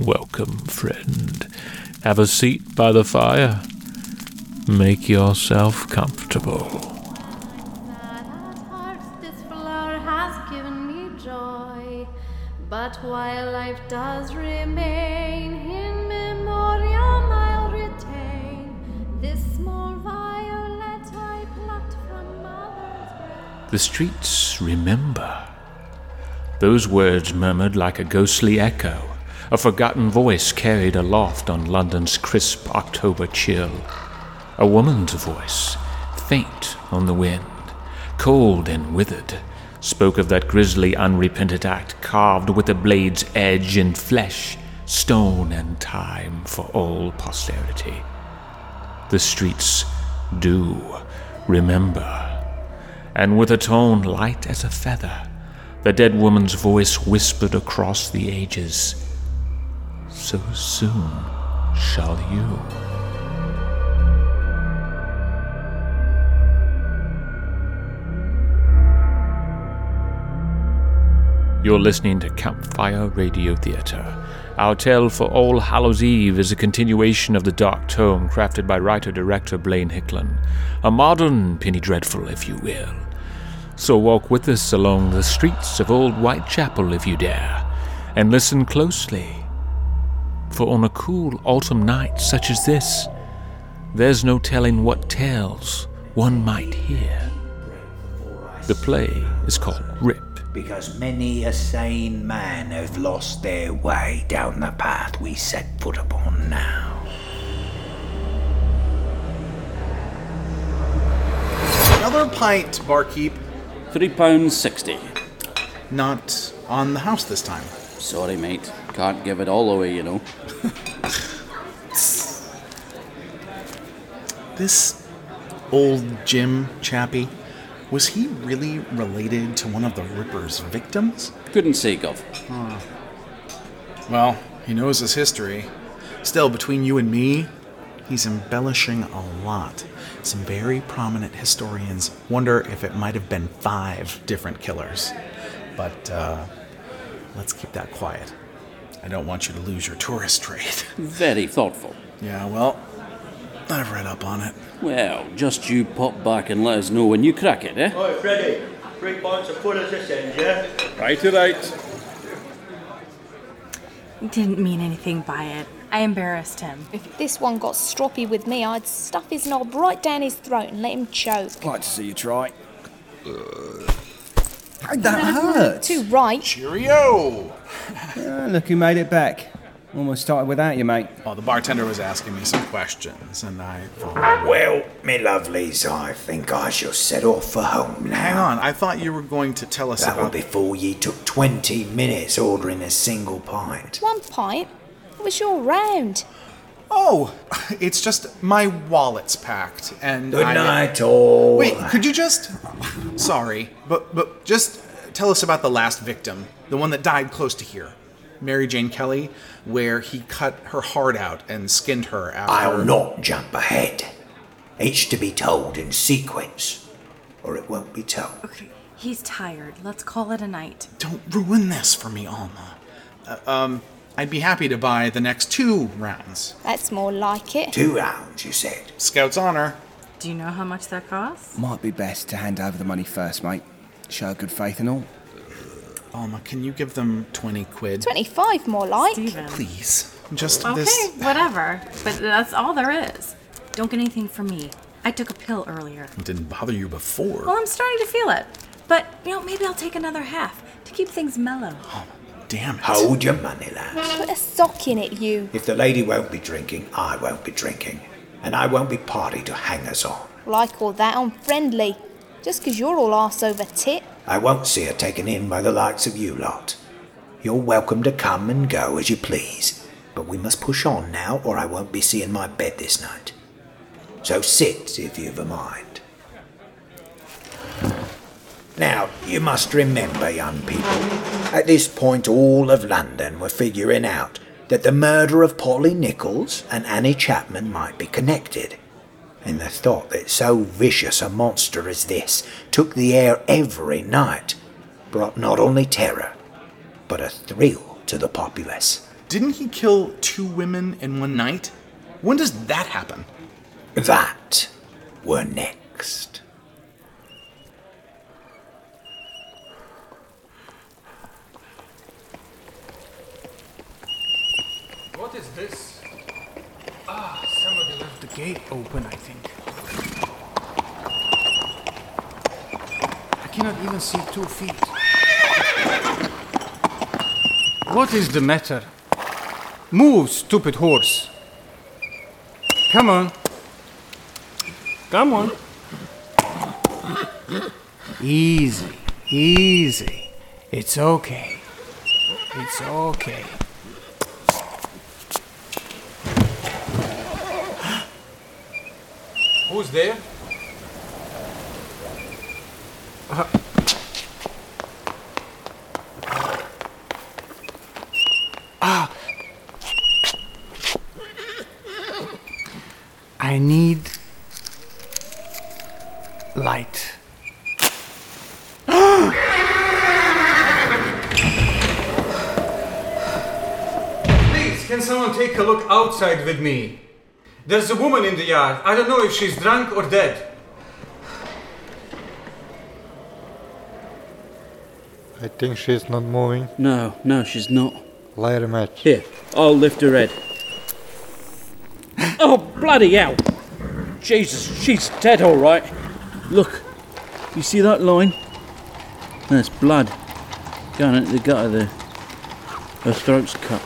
Welcome, friend. Have a seat by the fire. Make yourself comfortable. That at heart this flower has given me joy. But while life does remain, in memoriam I'll retain this small violet I plucked from mother's breast. The streets remember. Those words murmured like a ghostly echo, a forgotten voice carried aloft on London's crisp October chill. A woman's voice, faint on the wind, cold and withered, spoke of that grisly, unrepentant act carved with a blade's edge in flesh, stone, and time for all posterity. The streets do remember and with a tone light as a feather, the dead woman's voice whispered across the ages So soon shall you. You're listening to Campfire Radio Theatre. Our tale for All Hallows Eve is a continuation of the dark tome crafted by writer director Blaine Hicklin, a modern Penny Dreadful, if you will. So walk with us along the streets of Old Whitechapel if you dare, and listen closely. For on a cool autumn night such as this, there's no telling what tales one might hear. The play is called Rip. because many a sane man have lost their way down the path we set foot upon now. Another pint, barkeep. Three pounds sixty. Not on the house this time. Sorry, mate. Can't give it all away, you know. This old Jim chappie, was he really related to one of the Ripper's victims? Couldn't say, Gov. Well, he knows his history. Still, between you and me, he's embellishing a lot. Some very prominent historians wonder if it might have been five different killers. But, uh, let's keep that quiet. I don't want you to lose your tourist trade. Very thoughtful. yeah, well, I've read up on it. Well, just you pop back and let us know when you crack it, eh? Oi, Freddie, three pints of put at this end, yeah? Right right. Didn't mean anything by it. I embarrassed him. If this one got stroppy with me, I'd stuff his knob right down his throat and let him choke. Like to see you try. How'd that hurt? Too right. Cheerio! Ah, look who made it back. Almost started without you, mate. Well, the bartender was asking me some questions, and I thought, Well, me lovelies, I think I shall set off for home now. hang on, I thought you were going to tell us That was about before ye took 20 minutes ordering a single pint. One pint? It was your round. Oh, it's just my wallet's packed, and Good I- night, all. Wait, could you just? Sorry, but but just tell us about the last victim, the one that died close to here, Mary Jane Kelly, where he cut her heart out and skinned her after. I'll not jump ahead. Each to be told in sequence, or it won't be told. Okay, he's tired. Let's call it a night. Don't ruin this for me, Alma. Uh, um, I'd be happy to buy the next two rounds. That's more like it. Two rounds, you said. Scout's honor. Do you know how much that costs? Might be best to hand over the money first, mate. Show good faith and all. Alma, can you give them twenty quid, 25 more like. Steven. please? Just Okay, this. Okay, whatever. But that's all there is. Don't get anything from me. I took a pill earlier. It didn't bother you before. Well, I'm starting to feel it. But, you know, maybe I'll take another half to keep things mellow. Damn it. Hold your money, lads. Put a sock in it, you. If the lady won't be drinking, I won't be drinking. And I won't be party to hangers on. Like all that, I'm friendly. Just 'cause you're all arse over tit. I won't see her taken in by the likes of you lot. You're welcome to come and go as you please, but we must push on now, or I won't be seeing my bed this night. So sit if you've a mind. Now, you must remember, young people, at this point all of London were figuring out that the murder of Polly Nichols and Annie Chapman might be connected. And the thought that so vicious a monster as this took the air every night brought not only terror, but a thrill to the populace. Didn't he kill two women in one night? When does that happen? That were next. This? Ah, somebody left the gate open, I think. I cannot even see two feet. What is the matter? Move, stupid horse. Come on. Come on. Easy, easy. It's okay. It's okay. Who's there? Uh, ah. I need light. Please, can someone take a look outside with me? There's a woman in the yard. I don't know if she's drunk or dead. I think she's not moving. No, no, she's not. Light a match. Here, I'll lift her head. oh, bloody hell! Jesus, she's dead, all right. Look, you see that line? That's blood. Going into the gutter there. Her throat's cut.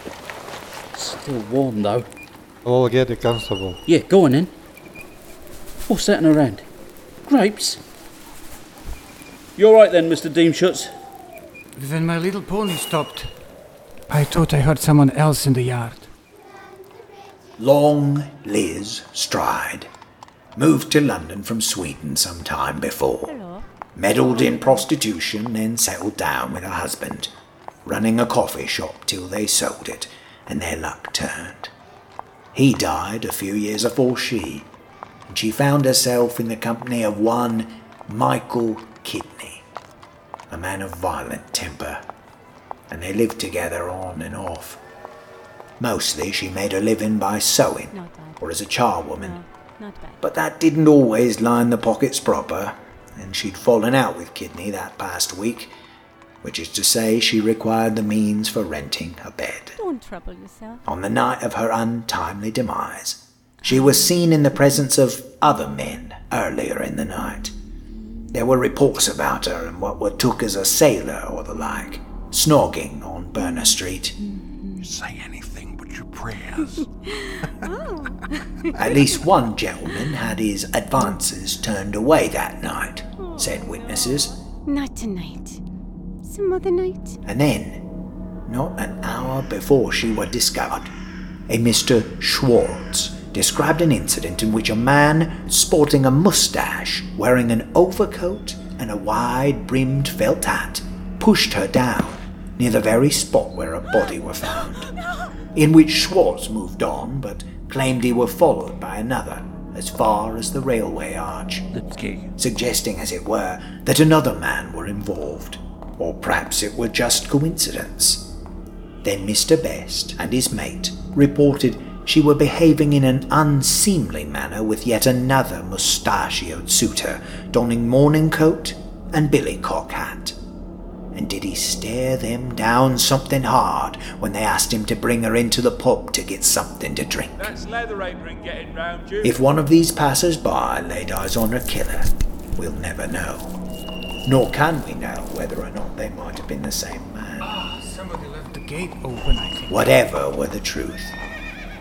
Still warm, though. Oh, I'll get the constable. Yeah, go on then. What's that in her hand? Grapes? You're right then, Mr. Diemschutz? When my little pony stopped, I thought I heard someone else in the yard. Long Liz Stride moved to London from Sweden some time before. Meddled in prostitution, then settled down with her husband, running a coffee shop till they sold it and their luck turned. He died a few years before she, and she found herself in the company of one Michael Kidney, a man of violent temper, and they lived together on and off. Mostly she made her living by sewing or as a charwoman, bad. but that didn't always line the pockets proper, and she'd fallen out with Kidney that past week, which is to say she required the means for renting a bed. Don't trouble yourself. On the night of her untimely demise, she was seen in the presence of other men earlier in the night. There were reports about her and what were took as a sailor or the like, snogging on Berner Street. Say anything but your prayers. Oh. At least one gentleman had his advances turned away that night, said witnesses. Not tonight. Some other night. And then, not an hour before she was discovered, a Mr. Schwartz described an incident in which a man sporting a mustache, wearing an overcoat and a wide brimmed felt hat, pushed her down near the very spot where her body was found. In which Schwartz moved on, but claimed he were followed by another as far as the railway arch, suggesting, as it were, that another man were involved, or perhaps it were just coincidence. Then Mr. Best and his mate reported she were behaving in an unseemly manner with yet another mustachioed suitor, donning morning coat and billycock hat. And did he stare them down something hard when they asked him to bring her into the pub to get something to drink? That's leather apron getting round you. If one of these passers by laid eyes on her killer, we'll never know. Nor can we know whether or not they might have been the same man. Ah, somebody left the gate open, I think. Whatever were the truth,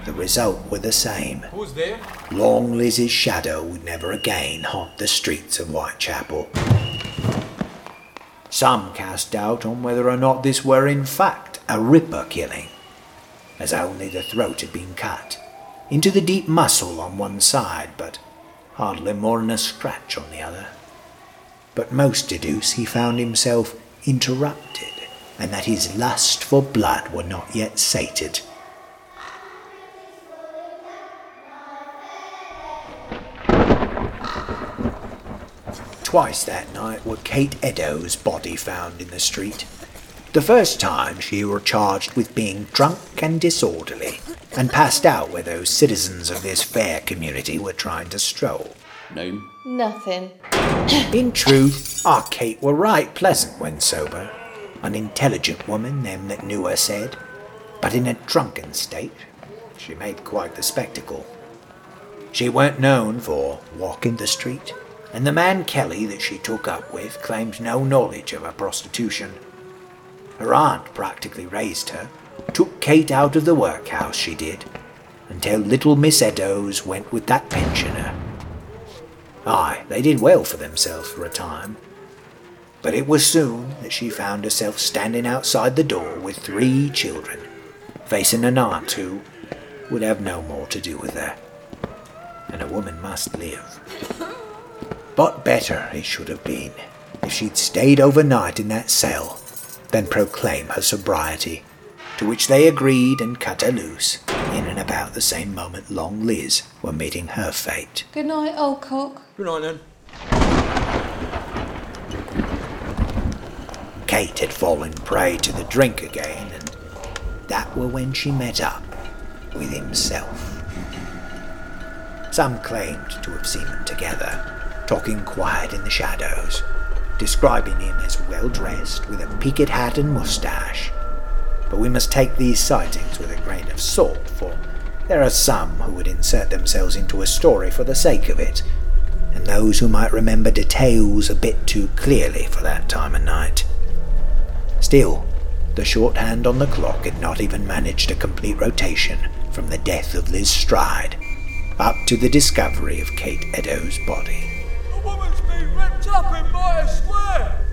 the result were the same. Who's there? Long Liz's shadow would never again haunt the streets of Whitechapel. Some cast doubt on whether or not this were in fact a ripper killing, as only the throat had been cut into the deep muscle on one side, but hardly more than a scratch on the other. But most deduce he found himself interrupted, and that his lust for blood were not yet sated. Twice that night were Kate Eddowes' body found in the street. The first time she were charged with being drunk and disorderly, and passed out where those citizens of this fair community were trying to stroll. Name? Nothing. In truth, our Kate were right pleasant when sober. An intelligent woman, them that knew her said. But in a drunken state, she made quite the spectacle. She weren't known for walking the street, and the man Kelly that she took up with claims no knowledge of her prostitution. Her aunt practically raised her, took Kate out of the workhouse, she did, until little Miss Eddowes went with that pensioner. Aye, they did well for themselves for a time. But it was soon that she found herself standing outside the door with three children, facing an aunt who would have no more to do with her. And a woman must live. But better it should have been if she'd stayed overnight in that cell than proclaim her sobriety, to which they agreed and cut her loose in and about the same moment Long Liz were meeting her fate. Good night, old cock. Good night then. Kate had fallen prey to the drink again, and that were when she met up with himself. Some claimed to have seen them together, talking quiet in the shadows, describing him as well dressed with a peaked hat and moustache. But we must take these sightings with a grain of salt, for there are some who would insert themselves into a story for the sake of it, and those who might remember details a bit too clearly for that time of night. Still, the shorthand on the clock had not even managed a complete rotation from the death of Liz Stride up to the discovery of Kate Eddowes' body. The woman's been ripped up in square.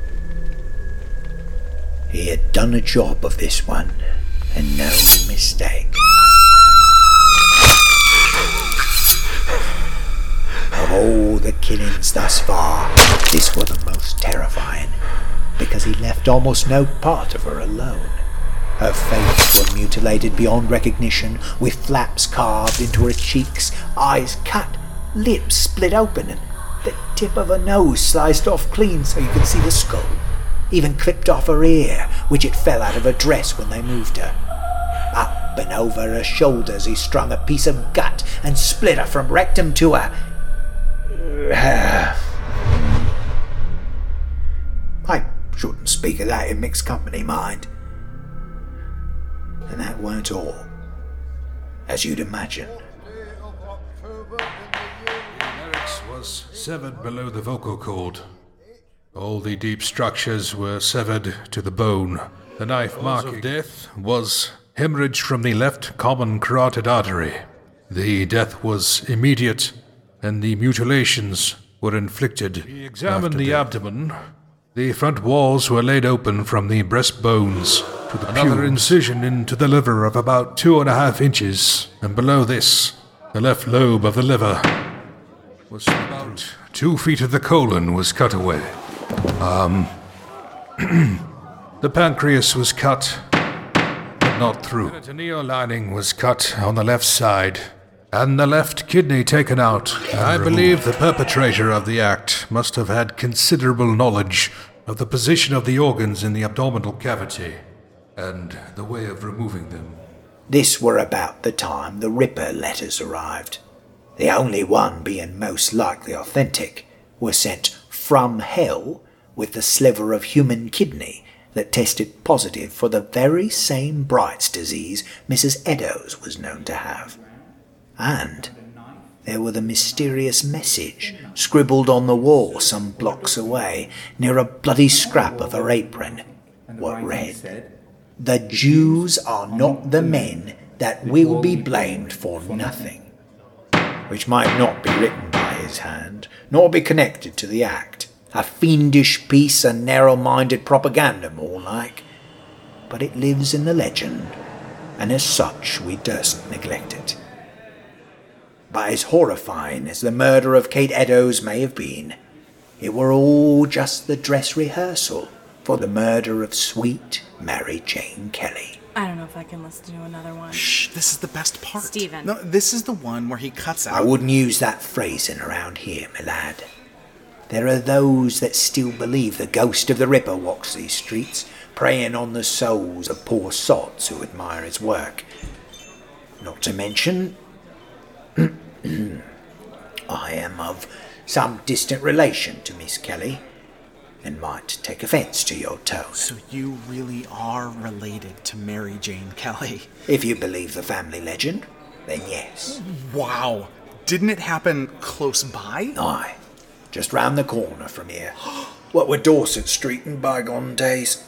He had done a job of this one, and no mistake. Of all the killings thus far, this was the most terrifying, because he left almost no part of her alone. Her face was mutilated beyond recognition, with flaps carved into her cheeks, eyes cut, lips split open, and the tip of her nose sliced off clean so you could see the skull. Even clipped off her ear, which it fell out of her dress when they moved her. Up and over her shoulders he strung a piece of gut and split her from rectum to her. I shouldn't speak of that in mixed company, mind. And that weren't all, as you'd imagine. larynx was severed below the vocal cord. All the deep structures were severed to the bone. The knife mark of death was hemorrhage from the left common carotid artery. The death was immediate, and the mutilations were inflicted. He examined the abdomen. The front walls were laid open from the breastbones to the Another incision into the liver of about two and a half inches, and below this, the left lobe of the liver was about two feet of the colon was cut away. Um, the pancreas was cut, but not through. The peritoneal lining was cut on the left side, and the left kidney taken out. I believe the perpetrator of the act must have had considerable knowledge of the position of the organs in the abdominal cavity and the way of removing them. This were about the time the Ripper letters arrived. The only one being most likely authentic was sent from hell with the sliver of human kidney that tested positive for the very same Bright's disease Mrs. Eddowes was known to have. And there were the mysterious message scribbled on the wall some blocks away near a bloody scrap of her apron. What read, The Jews are not the men that will be blamed for nothing. Which might not be written by his hand, nor be connected to the act. A fiendish piece of narrow minded propaganda, more like. But it lives in the legend, and as such we durstn't neglect it. But as horrifying as the murder of Kate Eddowes may have been, it were all just the dress rehearsal for the murder of sweet Mary Jane Kelly. I don't know if I can listen to another one. Shh, this is the best part. Steven. No, this is the one where he cuts out. I wouldn't use that phrasing around here, my lad. There are those that still believe the ghost of the Ripper walks these streets, preying on the souls of poor sots who admire his work. Not to mention, I am of some distant relation to Miss Kelly, and might take offence to your tone. So you really are related to Mary Jane Kelly? If you believe the family legend, then yes. Wow. Didn't it happen close by? Aye. Just round the corner from here. what with Dorset Street in bygone days.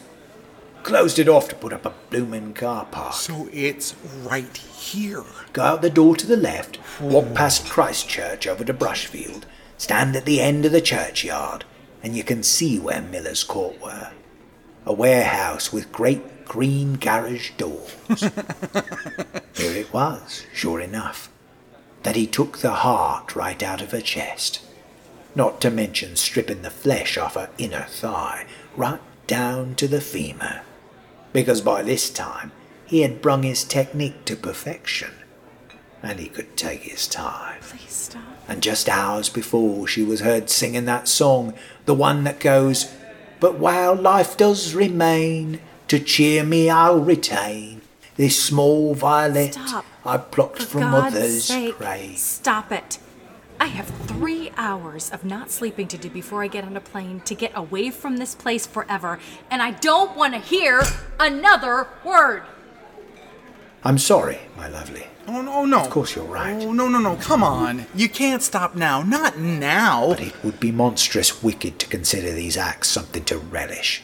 Closed it off to put up a bloomin' car park. So it's right here. Go out the door to the left, walk past Christchurch over to Brushfield, stand at the end of the churchyard, and you can see where Miller's Court were. A warehouse with great green garage doors. Here it was, sure enough. That he took the heart right out of her chest. Not to mention stripping the flesh off her inner thigh, right down to the femur. Because by this time he had brung his technique to perfection. And he could take his time. Please stop. And just hours before, she was heard singing that song, the one that goes, But while life does remain, to cheer me I'll retain this small violet Stop. I plucked For from God's mother's sake, grave. stop it. I have three hours of not sleeping to do before I get on a plane to get away from this place forever, and I don't want to hear another word. I'm sorry, my lovely. Oh, no, oh, no. Of course you're right. Oh, no, no, no. Come on. You can't stop now. Not now. But it would be monstrous wicked to consider these acts something to relish.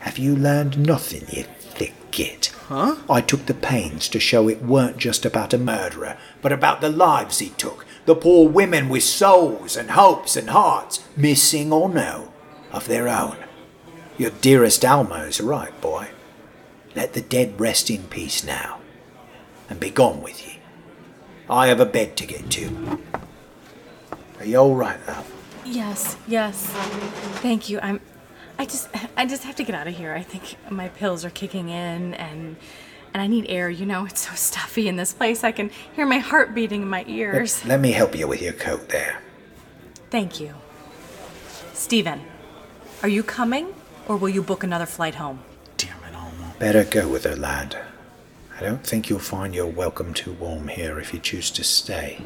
Have you learned nothing, you thick git? Huh? I took the pains to show it weren't just about a murderer, but about the lives he took, the poor women with souls and hopes and hearts, missing or no, of their own. Your dearest Alma's right, boy. Let the dead rest in peace now, and be gone with ye. I have a bed to get to. Are you all right, love? Yes, yes. Thank you. I'm. I just, I just have to get out of here. I think my pills are kicking in, and and I need air. You know, it's so stuffy in this place. I can hear my heart beating in my ears. Let, let me help you with your coat there. Thank you. Stephen, are you coming, or will you book another flight home? Dear Alma. Better go with her, lad. I don't think you'll find your welcome too warm here if you choose to stay.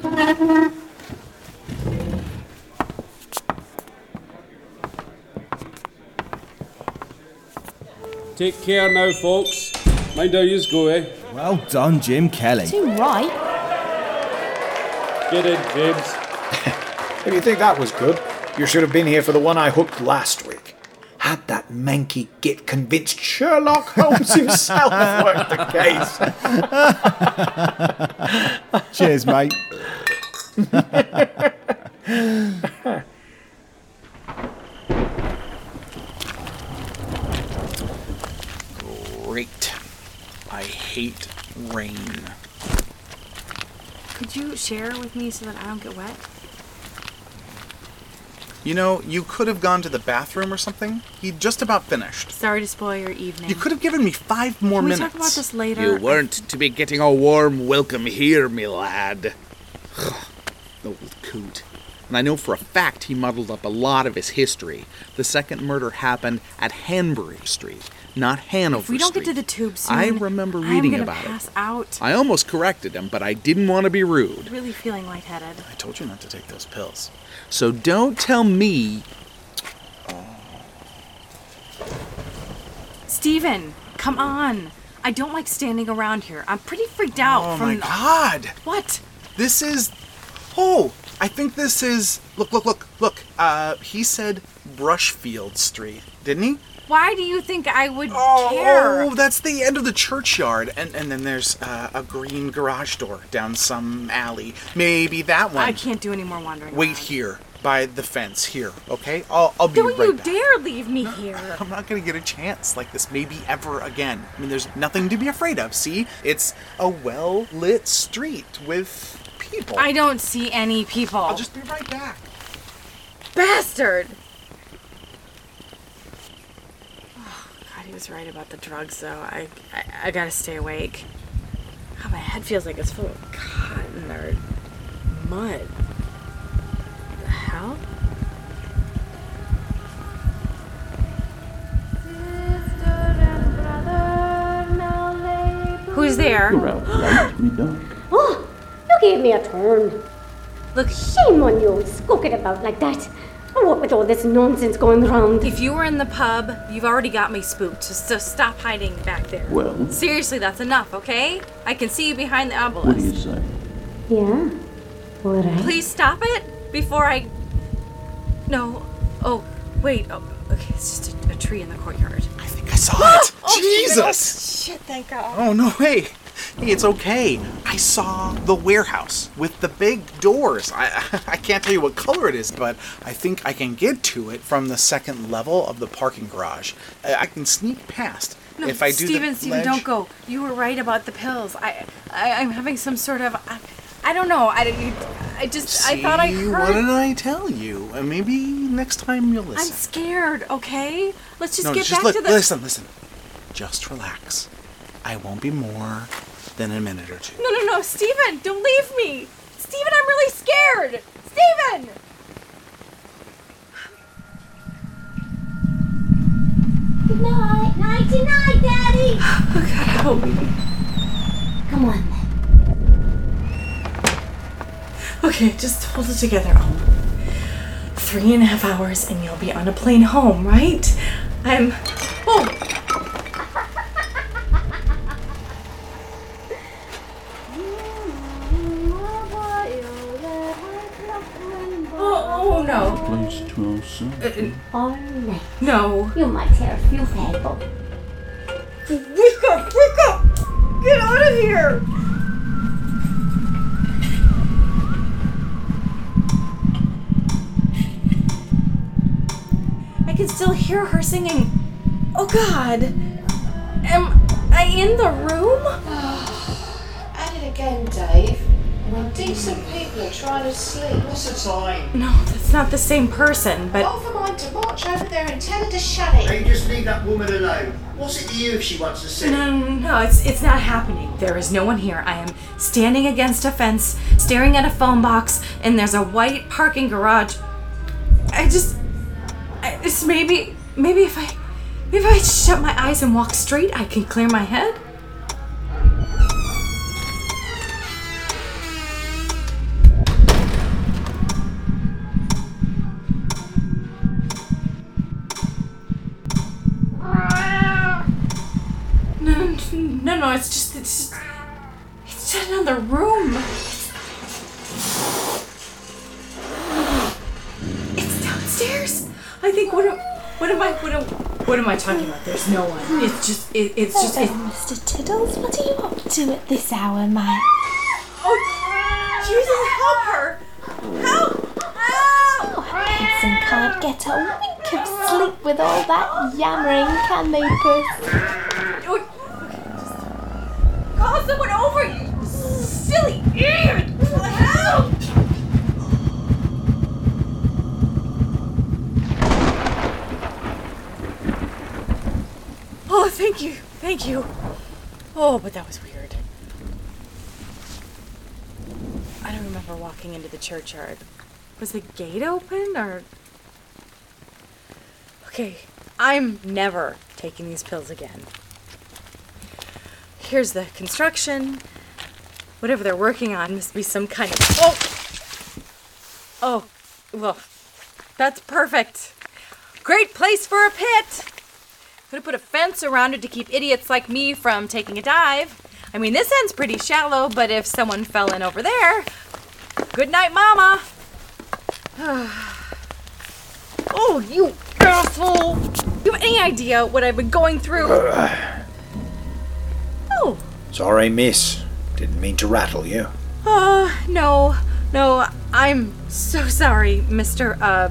Take care now, folks. Mind how yous go, eh? Well done, Jim Kelly. Too right. Get in, Gibbs. If you think that was good, you should have been here for the one I hooked last week. Had that manky git convinced Sherlock Holmes himself worked the case. Cheers, mate. Great. I hate rain. Could you share with me so that I don't get wet? You know, you could have gone to the bathroom or something. He just about finished. Sorry to spoil your evening. You could have given me five more Can we minutes. talk about this later? You weren't to be getting a warm welcome here, me lad. Old coot. And I know for a fact he muddled up a lot of his history. The second murder happened at Hanbury Street, not Hanover If we don't Street. get to the tube soon, I remember reading I'm about pass it. out. I almost corrected him, but I didn't want to be rude. Really feeling lightheaded. I told you not to take those pills. So don't tell me Steven, come on. I don't like standing around here. I'm pretty freaked out Oh from my the- god! What? This is. Oh, I think this is. Look, look, look, look. Uh, he said Brushfield Street, didn't he? Why do you think I would care? Oh, that's the end of the churchyard, and and then there's uh, a green garage door down some alley. Maybe that one. I can't do any more wandering. Wait here by the fence here, okay? I'll I'll be Don't right you back. dare leave me here. I'm not gonna get a chance like this maybe ever again. I mean, there's nothing to be afraid of. See, it's a well lit street with people. I don't see any people. I'll just be right back. Bastard! Oh, God, he was right about the drugs, though. I, I, I gotta stay awake. God, my head feels like it's full of cotton or mud. The hell? Who's there? You're out late, me. Oh, you gave me a turn. Look, Shame on you, skulking about like that. And what with all this nonsense going around? if you were in the pub, you've already got me spooked. Just, just stop hiding back there. Well, Seriously, that's enough, okay? I can see you behind the obelisk. what do you say? Yeah. All right. Please stop it before I. No. Oh, wait. Oh, okay, it's just a, a tree in the courtyard. I think I saw it. Oh, Jesus! Shit, thank God. Oh no, hey. Hey, it's okay. I saw the warehouse with the big doors. I I can't tell you what color it is, but I think I can get to it from the second level of the parking garage. I, can sneak past No, if I do Steven, Steven, ledge. don't go. You were right about the pills. I, I I'm having some sort of. I, I don't know. I, you, I just. I thought I See, heard. What did I tell you? Uh, maybe next time you'll listen. I'm scared. Okay, let's just no, get just back look, to the. listen, listen. Just relax. I won't be more than a minute or two. No, no, no, Steven, don't leave me. Steven, I'm really scared. Steven. Good night. Nighty night, Daddy. Oh God, help me. Come on. Okay, just hold it together. three and a half hours, and you'll be on a plane home, right? I'm. Oh. Oh, oh no. Place 12 All right. No. You might tear a few people. Wake up! Wake up! Get out of here! I can still hear her singing. Oh God! Am I in the room? At it again, Dave. When decent people are trying to sleep. What's the time? No, that's not the same person, but. Offer mine to march over there and tell her to shut it. Hey, just leave that woman alone. What's it to you if she wants to sing? No, no, no, no, it's, it's not happening. There is no one here. I am standing against a fence, staring at a phone box, and there's a white parking garage. I just. I, it's maybe. Maybe if I. Maybe if I shut my eyes and walk straight, I can clear my head? What am I talking about? There's no one. It's just it, it's just it, Mr. Tiddles, what are you up to at this hour, mate? Oh, Jesus, help her! Help! Help! Oh, Hanson can't get a wink of sleep with all that yammering, can they, Puss? Oh, call someone over, you silly idiot! Help! Oh, thank you, thank you. Oh, but that was weird. I don't remember walking into the churchyard. Was the gate open or. Okay, I'm never taking these pills again. Here's the construction. Whatever they're working on must be some kind of. Oh! Oh, well, that's perfect. Great place for a pit! Could have put a fence around it to keep idiots like me from taking a dive. I mean, this end's pretty shallow, but if someone fell in over there. Good night, Mama! oh, you asshole! You have any idea what I've been going through? Oh, Sorry, miss. Didn't mean to rattle you. uh, no, no, I'm so sorry, Mr. Uh,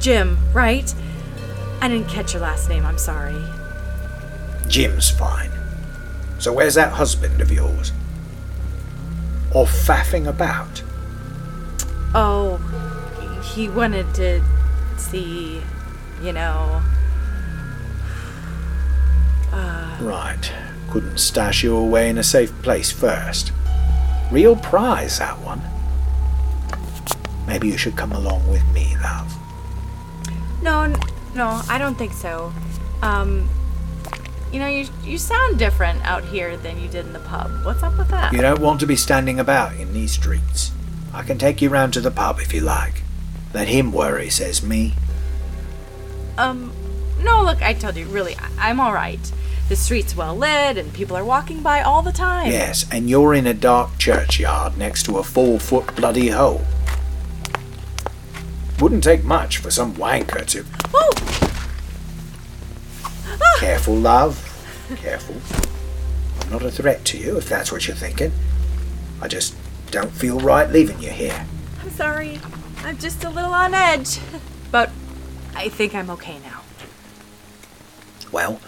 Jim, right? I didn't catch your last name, I'm sorry. Jim's fine. So where's that husband of yours? Or faffing about? Oh, he wanted to see, you know. Uh, Right. Couldn't stash you away in a safe place first. Real prize, that one. Maybe you should come along with me, love. no, no, I don't think so. Um, You know, you you sound different out here than you did in the pub. What's up with that? You don't want to be standing about in these streets. I can take you round to the pub if you like. Let him worry, says me. Um, no, look, I told you, really, I- I'm all right. The street's well lit and people are walking by all the time. Yes, and you're in a dark churchyard next to a four foot bloody hole. Wouldn't take much for some wanker to. Oh! Careful, love. Careful. I'm not a threat to you, if that's what you're thinking. I just don't feel right leaving you here. I'm sorry. I'm just a little on edge. But I think I'm okay now. Well,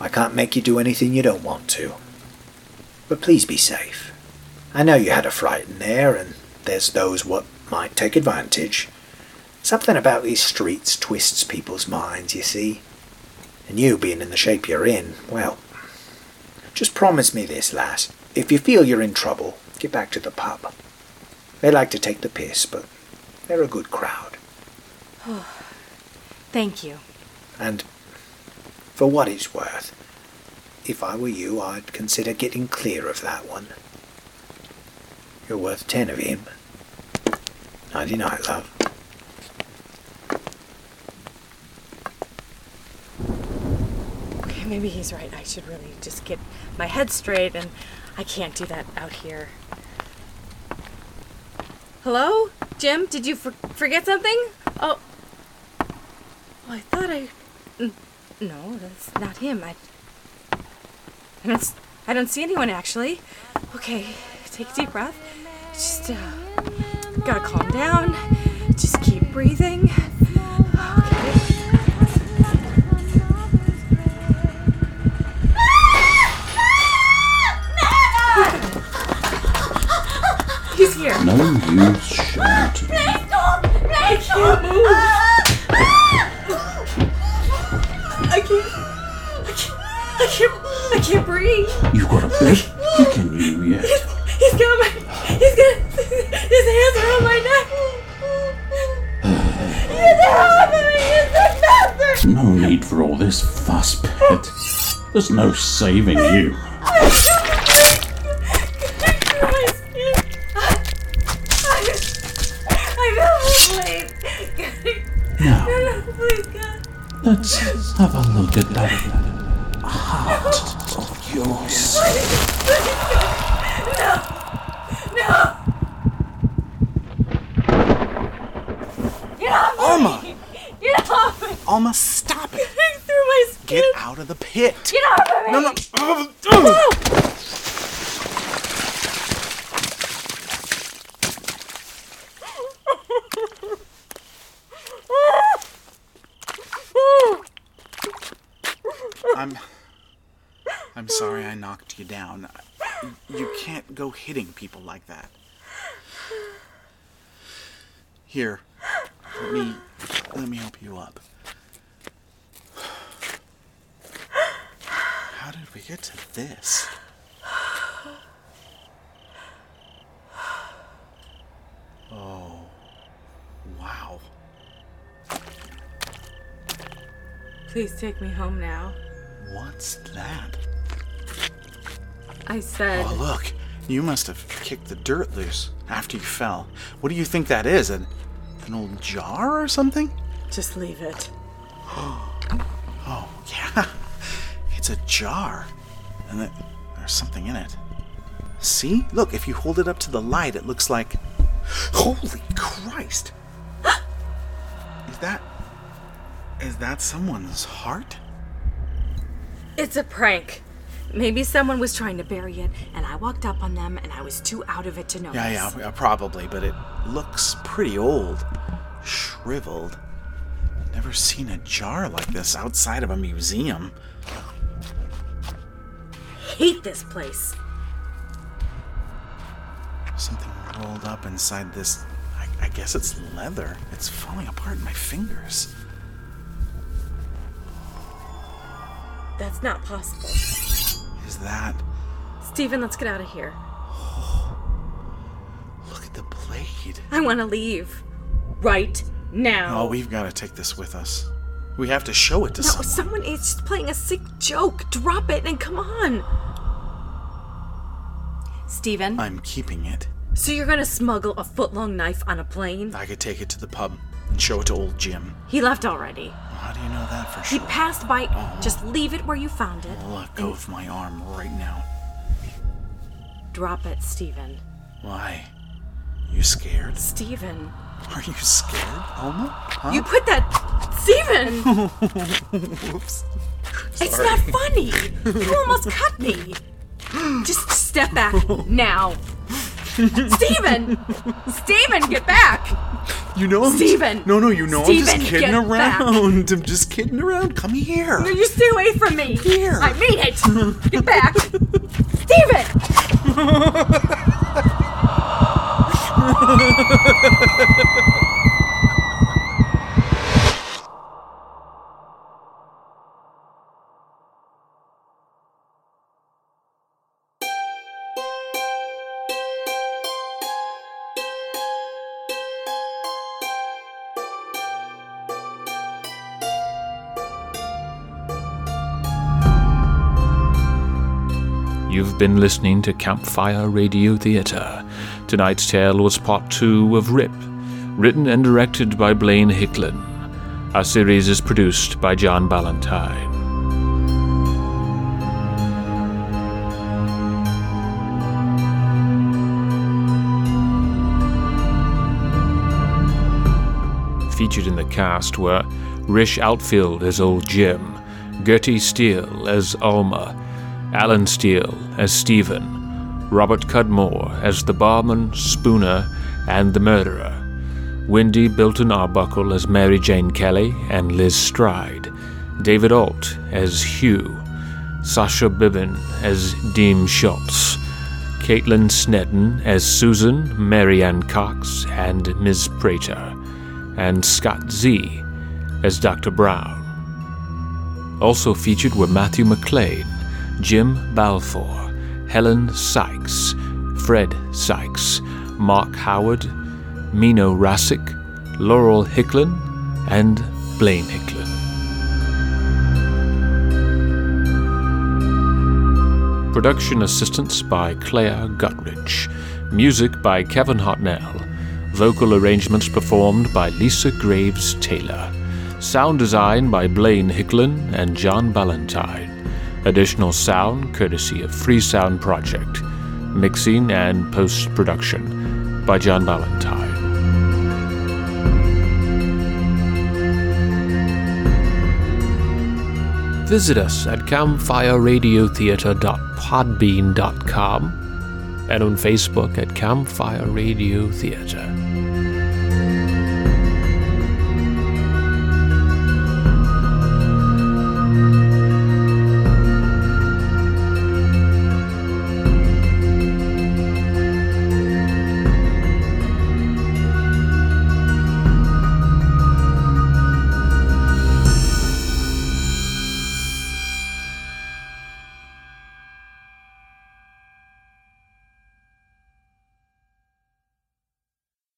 I can't make you do anything you don't want to. But please be safe. I know you had a fright in there, and there's those what might take advantage. Something about these streets twists people's minds, you see. And you being in the shape you're in, well, just promise me this, lass. If you feel you're in trouble, get back to the pub. They like to take the piss, but they're a good crowd. Thank you. And for what it's worth, if I were you, I'd consider getting clear of that one. You're worth ten of him. Nighty night, love. Maybe he's right. I should really just get my head straight, and I can't do that out here. Hello? Jim, did you for- forget something? Oh. oh. I thought I. No, that's not him. I. I don't, don't see anyone actually. Okay, take a deep breath. Just, uh. Gotta calm down. Just keep breathing. No need for all this fuss, pet. There's no saving you. Now, let's have a look at that heart of yours. Get off of Alma! me! Get off me! Alma, stop it! Through my skin! Get out of the pit! Get off of me! No, no. I'm. I'm sorry I knocked you down. You can't go hitting people like that. Here, let me let me help you up. How did we get to this? Oh, wow. Please take me home now. What's that? I said. Oh, look. You must have kicked the dirt loose after you fell. What do you think that is? An, an old jar or something? Just leave it. It's a jar. And it, there's something in it. See? Look, if you hold it up to the light, it looks like. Holy Christ! is that. Is that someone's heart? It's a prank. Maybe someone was trying to bury it, and I walked up on them, and I was too out of it to notice. Yeah, yeah, probably, but it looks pretty old. Shriveled. Never seen a jar like this outside of a museum. Hate this place. Something rolled up inside this. I, I guess it's leather. It's falling apart in my fingers. That's not possible. Is that. Steven, let's get out of here. Oh, look at the blade. I want to leave. Right now. Oh, we've got to take this with us. We have to show it to No, someone. someone is playing a sick joke. Drop it and come on. Steven, I'm keeping it. so you're gonna smuggle a foot long knife on a plane? I could take it to the pub and show it to old Jim. He left already. How do you know that for sure? He passed by. Oh. Just leave it where you found it. I'll let go of my arm right now. Drop it, Steven. Why? You scared? Steven. Are you scared, Alma? Huh? You put that. Steven! Whoops. It's not funny! You almost cut me! Just step back now! Steven! Steven, get back! You know I'm Steven! No, no, you know I'm Steven, just kidding get back. around. I'm just kidding around. Come here. No, you stay away from me! Here. I mean it! Get back! Steven! been listening to Campfire Radio Theatre. Tonight's tale was part two of Rip, written and directed by Blaine Hicklin. Our series is produced by John Ballantyne. Featured in the cast were Rish Outfield as Old Jim, Gertie Steele as Alma, Alan Steele as Stephen, Robert Cudmore as the barman, Spooner, and the murderer, Wendy Bilton Arbuckle as Mary Jane Kelly and Liz Stride, David Alt as Hugh, Sasha Bibbin as Diemschutz, Caitlin Snedden as Susan, Mary Ann Cox, and Ms. Prater, and Scott Z as Dr. Brown. Also featured were Matthew McLean, Jim Balfour, Helen Sykes, Fred Sykes, Mark Howard, Mino Rassick, Laurel Hicklin, and Blaine Hicklin. Production assistance by Claire Guttridge. Music by Kevin Hartnell. Vocal arrangements performed by Lisa Graves Taylor. Sound design by Blaine Hicklin and John Ballantyne. Additional sound courtesy of Free Sound Project. Mixing and post production by John Ballantyne. Visit us at campfireradiotheatre.podbean.com and on Facebook at Campfire Radio Theatre.